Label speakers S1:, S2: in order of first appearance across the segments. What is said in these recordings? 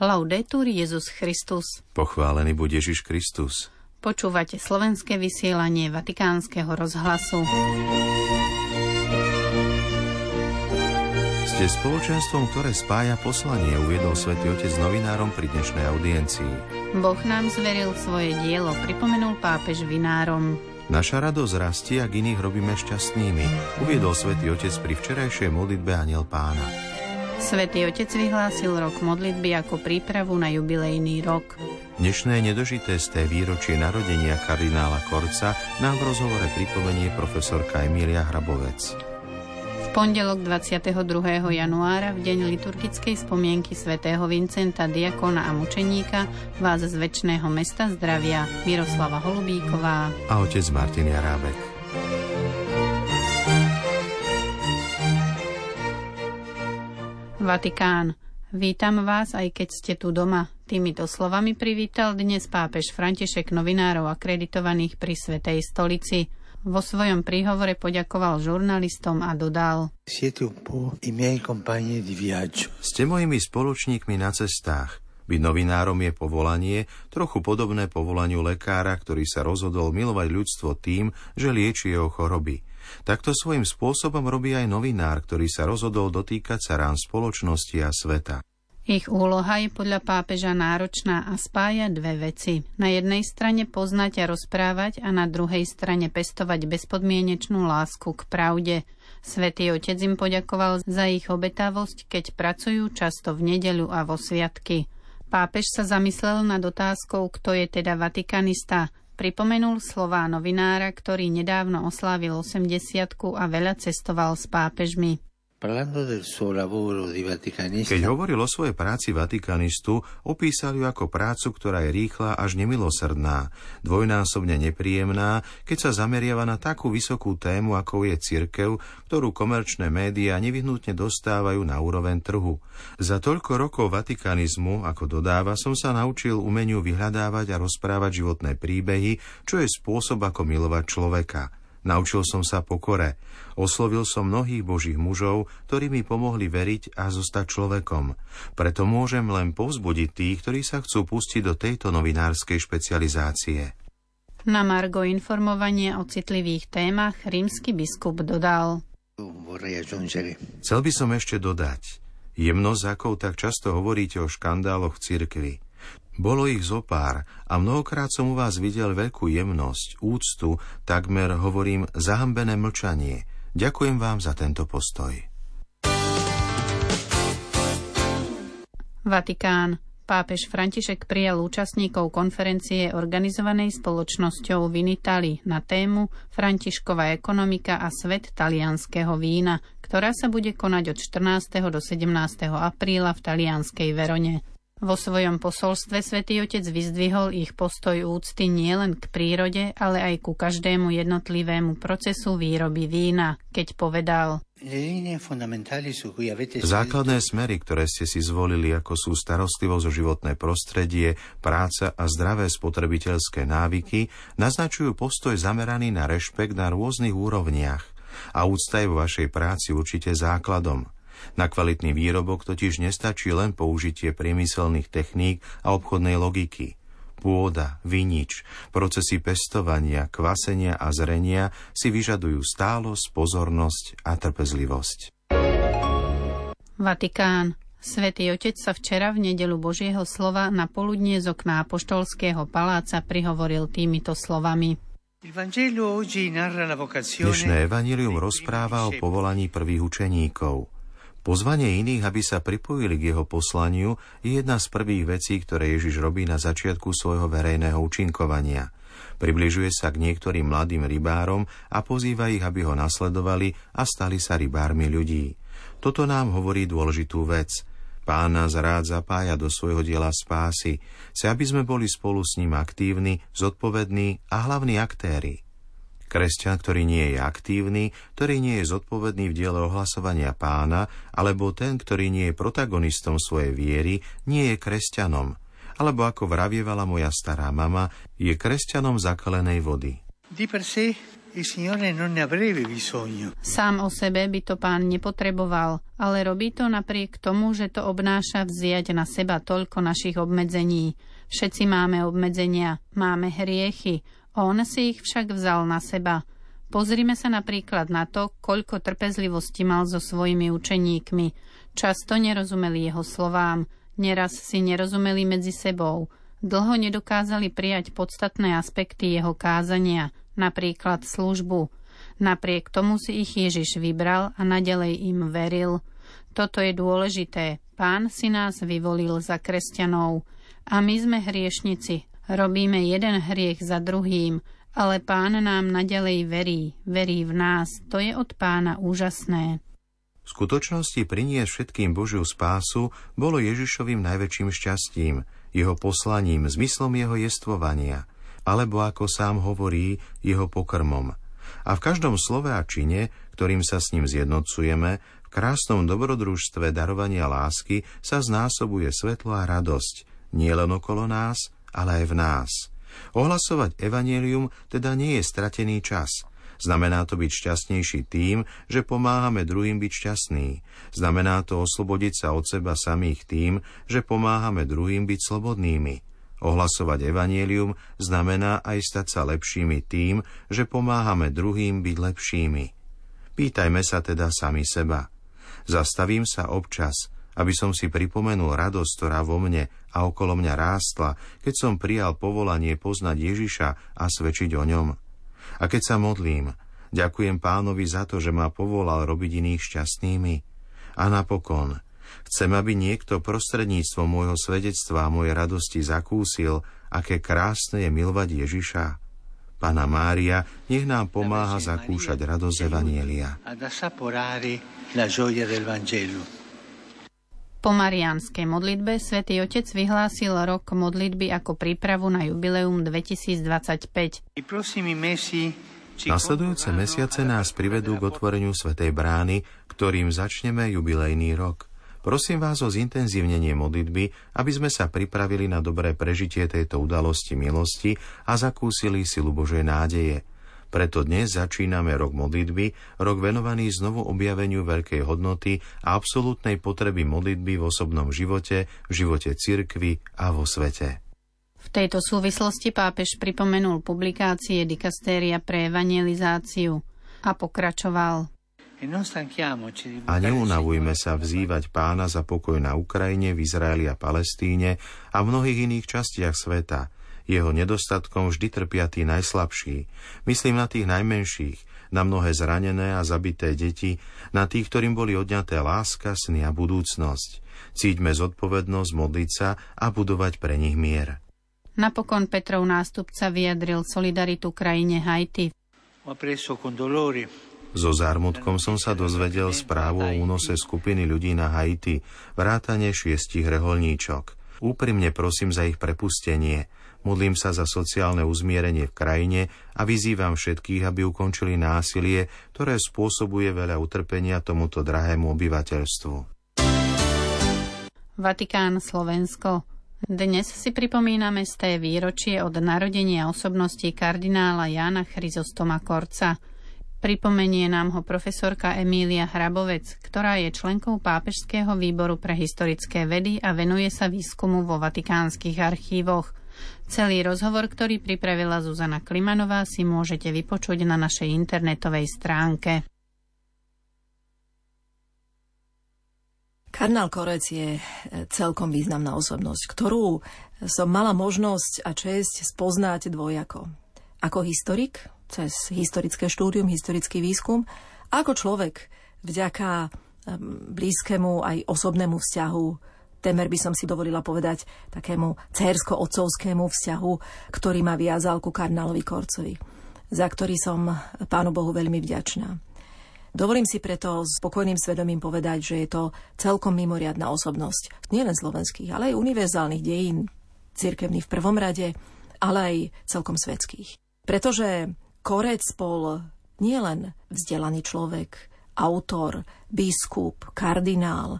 S1: Laudetur Jezus Christus.
S2: Pochválený bude Ježiš Kristus.
S1: Počúvate slovenské vysielanie Vatikánskeho rozhlasu.
S2: Ste spoločenstvom, ktoré spája poslanie, uviedol svätý Otec novinárom pri dnešnej audiencii.
S1: Boh nám zveril svoje dielo, pripomenul pápež vinárom.
S2: Naša radosť rastie, ak iných robíme šťastnými, uviedol svätý Otec pri včerajšej modlitbe Aniel Pána.
S1: Svetý Otec vyhlásil rok modlitby ako prípravu na jubilejný rok.
S2: Dnešné nedožité z té výročie narodenia kardinála Korca nám v rozhovore pripomenie profesorka Emília Hrabovec.
S1: V pondelok 22. januára, v deň liturgickej spomienky svätého Vincenta, diakona a mučeníka, vás z väčšného mesta zdravia Miroslava Holubíková
S2: a otec Martin Jarábek.
S1: Vatikán. Vítam vás, aj keď ste tu doma. Týmito slovami privítal dnes pápež František novinárov akreditovaných pri Svetej stolici. Vo svojom príhovore poďakoval žurnalistom a dodal
S2: Ste mojimi spoločníkmi na cestách. Byť novinárom je povolanie, trochu podobné povolaniu lekára, ktorý sa rozhodol milovať ľudstvo tým, že lieči jeho choroby – Takto svojím spôsobom robí aj novinár, ktorý sa rozhodol dotýkať sa rán spoločnosti a sveta.
S1: Ich úloha je podľa pápeža náročná a spája dve veci. Na jednej strane poznať a rozprávať a na druhej strane pestovať bezpodmienečnú lásku k pravde. Svetý otec im poďakoval za ich obetavosť, keď pracujú často v nedeľu a vo sviatky. Pápež sa zamyslel nad otázkou, kto je teda vatikanista pripomenul slová novinára, ktorý nedávno oslávil 80 a veľa cestoval s pápežmi.
S2: Keď hovoril o svojej práci vatikanistu, opísal ju ako prácu, ktorá je rýchla až nemilosrdná, dvojnásobne nepríjemná, keď sa zameriava na takú vysokú tému, ako je cirkev, ktorú komerčné médiá nevyhnutne dostávajú na úroveň trhu. Za toľko rokov vatikanizmu, ako dodáva, som sa naučil umeniu vyhľadávať a rozprávať životné príbehy, čo je spôsob, ako milovať človeka – Naučil som sa pokore. Oslovil som mnohých božích mužov, ktorí mi pomohli veriť a zostať človekom. Preto môžem len povzbudiť tých, ktorí sa chcú pustiť do tejto novinárskej špecializácie.
S1: Na Margo informovanie o citlivých témach rímsky biskup dodal.
S2: Chcel by som ešte dodať. Jemnosť, ako tak často hovoríte o škandáloch v cirkvi. Bolo ich zopár a mnohokrát som u vás videl veľkú jemnosť, úctu, takmer, hovorím, zahambené mlčanie. Ďakujem vám za tento postoj.
S1: Vatikán. Pápež František prijal účastníkov konferencie organizovanej spoločnosťou Vinitali na tému Františková ekonomika a svet talianského vína, ktorá sa bude konať od 14. do 17. apríla v talianskej Verone. Vo svojom posolstve svätý Otec vyzdvihol ich postoj úcty nielen k prírode, ale aj ku každému jednotlivému procesu výroby vína, keď povedal
S2: Základné smery, ktoré ste si zvolili, ako sú starostlivosť o životné prostredie, práca a zdravé spotrebiteľské návyky, naznačujú postoj zameraný na rešpekt na rôznych úrovniach. A úcta je vo vašej práci určite základom – na kvalitný výrobok totiž nestačí len použitie priemyselných techník a obchodnej logiky. Pôda, vinič, procesy pestovania, kvasenia a zrenia si vyžadujú stálosť, pozornosť a trpezlivosť.
S1: Vatikán. Svetý Otec sa včera v nedelu Božieho slova na poludnie z okná Apoštolského paláca prihovoril týmito slovami.
S2: Dnešné evanílium rozpráva o povolaní prvých učeníkov – Pozvanie iných, aby sa pripojili k jeho poslaniu, je jedna z prvých vecí, ktoré Ježiš robí na začiatku svojho verejného účinkovania. Približuje sa k niektorým mladým rybárom a pozýva ich, aby ho nasledovali a stali sa rybármi ľudí. Toto nám hovorí dôležitú vec. Pán nás rád zapája do svojho diela spásy. Chce, aby sme boli spolu s ním aktívni, zodpovední a hlavní aktéri. Kresťan, ktorý nie je aktívny, ktorý nie je zodpovedný v diele ohlasovania pána, alebo ten, ktorý nie je protagonistom svojej viery, nie je kresťanom. Alebo ako vravievala moja stará mama, je kresťanom zakalenej vody.
S1: Sám o sebe by to pán nepotreboval, ale robí to napriek tomu, že to obnáša vziať na seba toľko našich obmedzení. Všetci máme obmedzenia, máme hriechy, on si ich však vzal na seba. Pozrime sa napríklad na to, koľko trpezlivosti mal so svojimi učeníkmi. Často nerozumeli jeho slovám, neraz si nerozumeli medzi sebou. Dlho nedokázali prijať podstatné aspekty jeho kázania, napríklad službu. Napriek tomu si ich Ježiš vybral a nadalej im veril. Toto je dôležité. Pán si nás vyvolil za kresťanov. A my sme hriešnici. Robíme jeden hriech za druhým ale pán nám nadalej verí, verí v nás. To je od pána úžasné.
S2: V skutočnosti priniesť všetkým Božiu spásu bolo Ježišovým najväčším šťastím, jeho poslaním, zmyslom jeho jestvovania, alebo ako sám hovorí, jeho pokrmom. A v každom slove a čine, ktorým sa s ním zjednocujeme, v krásnom dobrodružstve darovania lásky sa znásobuje svetlo a radosť, nielen okolo nás, ale aj v nás – Ohlasovať evanelium teda nie je stratený čas. Znamená to byť šťastnejší tým, že pomáhame druhým byť šťastný. Znamená to oslobodiť sa od seba samých tým, že pomáhame druhým byť slobodnými. Ohlasovať evanielium znamená aj stať sa lepšími tým, že pomáhame druhým byť lepšími. Pýtajme sa teda sami seba. Zastavím sa občas, aby som si pripomenul radosť, ktorá vo mne a okolo mňa rástla, keď som prijal povolanie poznať Ježiša a svedčiť o ňom. A keď sa modlím, ďakujem pánovi za to, že ma povolal robiť iných šťastnými. A napokon, chcem, aby niekto prostredníctvom môjho svedectva a mojej radosti zakúsil, aké krásne je milovať Ježiša. Pana Mária, nech nám pomáha zakúšať radosť Evanielia.
S1: Po marianskej modlitbe svätý Otec vyhlásil rok modlitby ako prípravu na jubileum 2025.
S2: Nasledujúce mesiace nás privedú k otvoreniu Svetej brány, ktorým začneme jubilejný rok. Prosím vás o zintenzívnenie modlitby, aby sme sa pripravili na dobré prežitie tejto udalosti milosti a zakúsili silu Božej nádeje – preto dnes začíname rok modlitby, rok venovaný znovu objaveniu veľkej hodnoty a absolútnej potreby modlitby v osobnom živote, v živote cirkvy a vo svete.
S1: V tejto súvislosti pápež pripomenul publikácie dikastéria pre evangelizáciu a pokračoval.
S2: A neunavujme sa vzývať pána za pokoj na Ukrajine, v Izraeli a Palestíne a v mnohých iných častiach sveta – jeho nedostatkom vždy trpia tí najslabší. Myslím na tých najmenších, na mnohé zranené a zabité deti, na tých, ktorým boli odňaté láska, sny a budúcnosť. Cíťme zodpovednosť modliť sa a budovať pre nich mier.
S1: Napokon Petrov nástupca vyjadril solidaritu krajine Haiti.
S2: So zármutkom som sa dozvedel správu o únose skupiny ľudí na Haiti, vrátane šiestich reholníčok. Úprimne prosím za ich prepustenie. Modlím sa za sociálne uzmierenie v krajine a vyzývam všetkých, aby ukončili násilie, ktoré spôsobuje veľa utrpenia tomuto drahému obyvateľstvu.
S1: Vatikán Slovensko dnes si pripomíname z té výročie od narodenia osobnosti kardinála Jána Chryzostoma Korca. Pripomenie nám ho profesorka Emília Hrabovec, ktorá je členkou Pápežského výboru pre historické vedy a venuje sa výskumu vo vatikánskych archívoch. Celý rozhovor, ktorý pripravila Zuzana Klimanová, si môžete vypočuť na našej internetovej stránke.
S3: Kardinál Korec je e, celkom významná osobnosť, ktorú som mala možnosť a čest spoznať dvojako. Ako historik, cez historické štúdium, historický výskum, ako človek vďaka blízkemu aj osobnému vzťahu temer by som si dovolila povedať takému cérsko-otcovskému vzťahu, ktorý ma viazal ku kardinálovi Korcovi, za ktorý som Pánu Bohu veľmi vďačná. Dovolím si preto s spokojným svedomím povedať, že je to celkom mimoriadná osobnosť, nielen slovenských, ale aj univerzálnych dejín, cirkevných v prvom rade, ale aj celkom svetských. Pretože Korec bol nielen vzdelaný človek, autor, biskup, kardinál,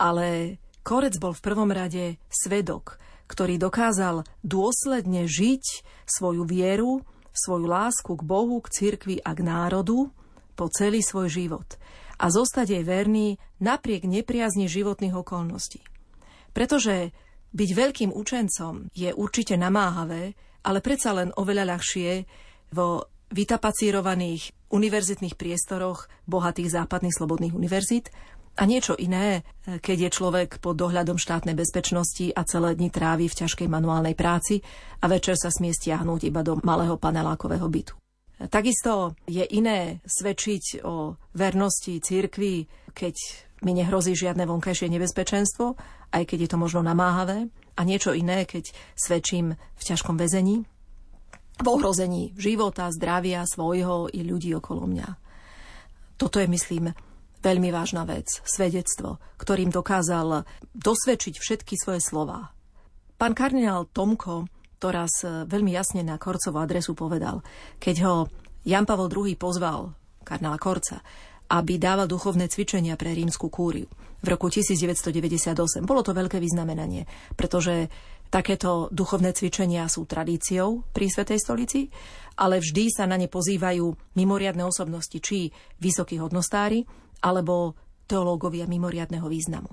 S3: ale Korec bol v prvom rade svedok, ktorý dokázal dôsledne žiť svoju vieru svoju lásku k Bohu, k cirkvi a k národu po celý svoj život a zostať jej verný napriek nepriazni životných okolností. Pretože byť veľkým učencom je určite namáhavé, ale predsa len oveľa ľahšie vo vytapacírovaných univerzitných priestoroch bohatých západných slobodných univerzít a niečo iné, keď je človek pod dohľadom štátnej bezpečnosti a celé dni trávi v ťažkej manuálnej práci a večer sa smie stiahnuť iba do malého panelákového bytu. Takisto je iné svedčiť o vernosti církvy, keď mi nehrozí žiadne vonkajšie nebezpečenstvo, aj keď je to možno namáhavé, a niečo iné, keď svedčím v ťažkom väzení, v ohrození života, zdravia svojho i ľudí okolo mňa. Toto je, myslím, veľmi vážna vec, svedectvo, ktorým dokázal dosvedčiť všetky svoje slova. Pán kardinál Tomko to raz e, veľmi jasne na Korcovú adresu povedal, keď ho Jan Pavel II pozval, kardinála Korca, aby dával duchovné cvičenia pre rímsku kúriu v roku 1998. Bolo to veľké vyznamenanie, pretože takéto duchovné cvičenia sú tradíciou pri Svetej stolici, ale vždy sa na ne pozývajú mimoriadne osobnosti, či vysokí hodnostári, alebo teológovia mimoriadného významu.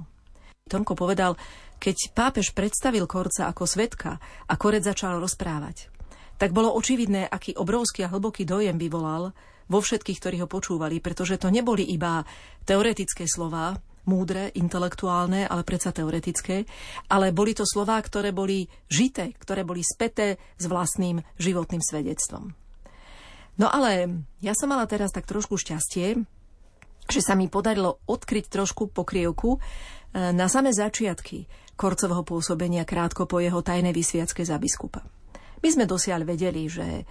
S3: Tomko povedal, keď pápež predstavil Korca ako svetka a Korec začal rozprávať, tak bolo očividné, aký obrovský a hlboký dojem vyvolal vo všetkých, ktorí ho počúvali, pretože to neboli iba teoretické slova, múdre, intelektuálne, ale predsa teoretické, ale boli to slová, ktoré boli žité, ktoré boli späté s vlastným životným svedectvom. No ale ja som mala teraz tak trošku šťastie, že sa mi podarilo odkryť trošku pokrievku e, na same začiatky Korcovho pôsobenia krátko po jeho tajnej vysviacke za biskupa. My sme dosiaľ vedeli, že e,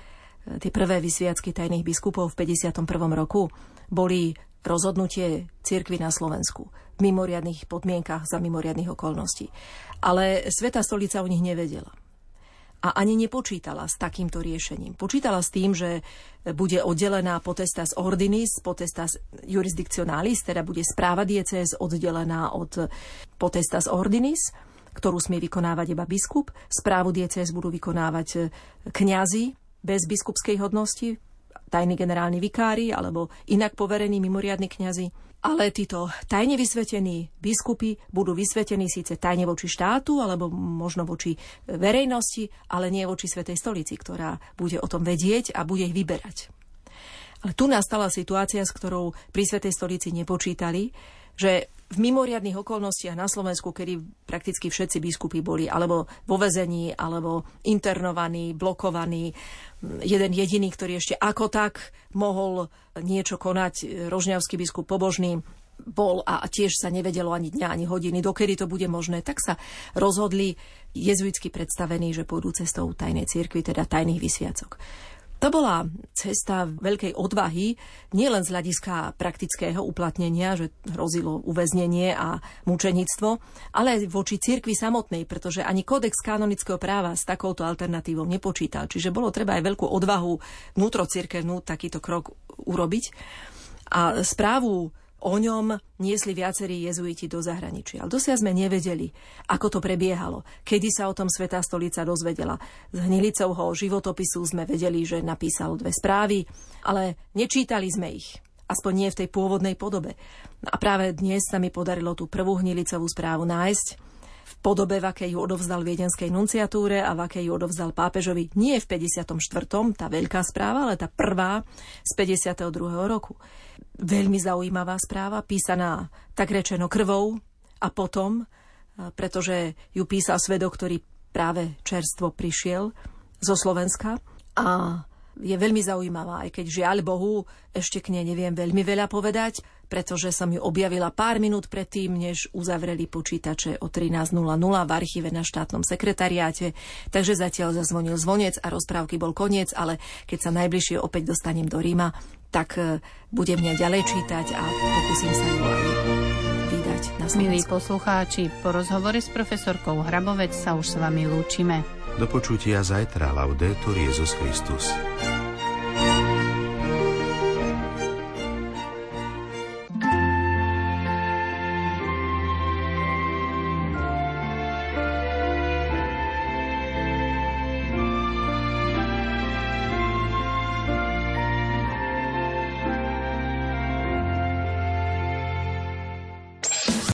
S3: tie prvé vysviacky tajných biskupov v 51. roku boli rozhodnutie cirkvy na Slovensku v mimoriadných podmienkach za mimoriadných okolností. Ale Sveta stolica o nich nevedela a ani nepočítala s takýmto riešením. Počítala s tým, že bude oddelená potestas ordinis, potestas jurisdictionalis, teda bude správa diecéz oddelená od potestas ordinis, ktorú smie vykonávať iba biskup. Správu diecéz budú vykonávať kňazi bez biskupskej hodnosti, tajní generálni vikári alebo inak poverení mimoriadni kňazi ale títo tajne vysvetení biskupy budú vysvetení síce tajne voči štátu alebo možno voči verejnosti, ale nie voči Svetej stolici, ktorá bude o tom vedieť a bude ich vyberať. Ale tu nastala situácia, s ktorou pri Svetej stolici nepočítali, že v mimoriadných okolnostiach na Slovensku, kedy prakticky všetci biskupy boli alebo vo vezení, alebo internovaní, blokovaní, jeden jediný, ktorý ešte ako tak mohol niečo konať, rožňavský biskup pobožný, bol a tiež sa nevedelo ani dňa, ani hodiny, dokedy to bude možné, tak sa rozhodli jezuitsky predstavení, že pôjdu cestou tajnej cirkvi, teda tajných vysviacok. To bola cesta veľkej odvahy, nielen z hľadiska praktického uplatnenia, že hrozilo uväznenie a mučenictvo, ale aj voči cirkvi samotnej, pretože ani kódex kanonického práva s takouto alternatívou nepočítal. Čiže bolo treba aj veľkú odvahu vnútrocirkevnú takýto krok urobiť. A správu o ňom niesli viacerí jezuiti do zahraničia. Ale dosia sme nevedeli, ako to prebiehalo, kedy sa o tom Svetá stolica dozvedela. Z Hnilicovho životopisu sme vedeli, že napísal dve správy, ale nečítali sme ich. Aspoň nie v tej pôvodnej podobe. A práve dnes sa mi podarilo tú prvú Hnilicovú správu nájsť v podobe, v akej ju odovzdal Viedenskej nunciatúre a v akej ju odovzdal pápežovi nie v 54. tá veľká správa, ale tá prvá z 52. roku. Veľmi zaujímavá správa, písaná tak rečeno krvou a potom, pretože ju písal svedok, ktorý práve čerstvo prišiel zo Slovenska a je veľmi zaujímavá, aj keď žiaľ Bohu ešte k nej neviem veľmi veľa povedať, pretože som ju objavila pár minút predtým, než uzavreli počítače o 13.00 v archíve na štátnom sekretariáte. Takže zatiaľ zazvonil zvonec a rozprávky bol koniec, ale keď sa najbližšie opäť dostanem do Ríma, tak e, budem ďalej čítať a pokúsim sa ju aj vydať na Slovensku.
S1: Milí poslucháči, po rozhovore s profesorkou Hrabovec sa už s vami lúčime.
S2: Do počutia zajtra, Laudetur Jezus Christus.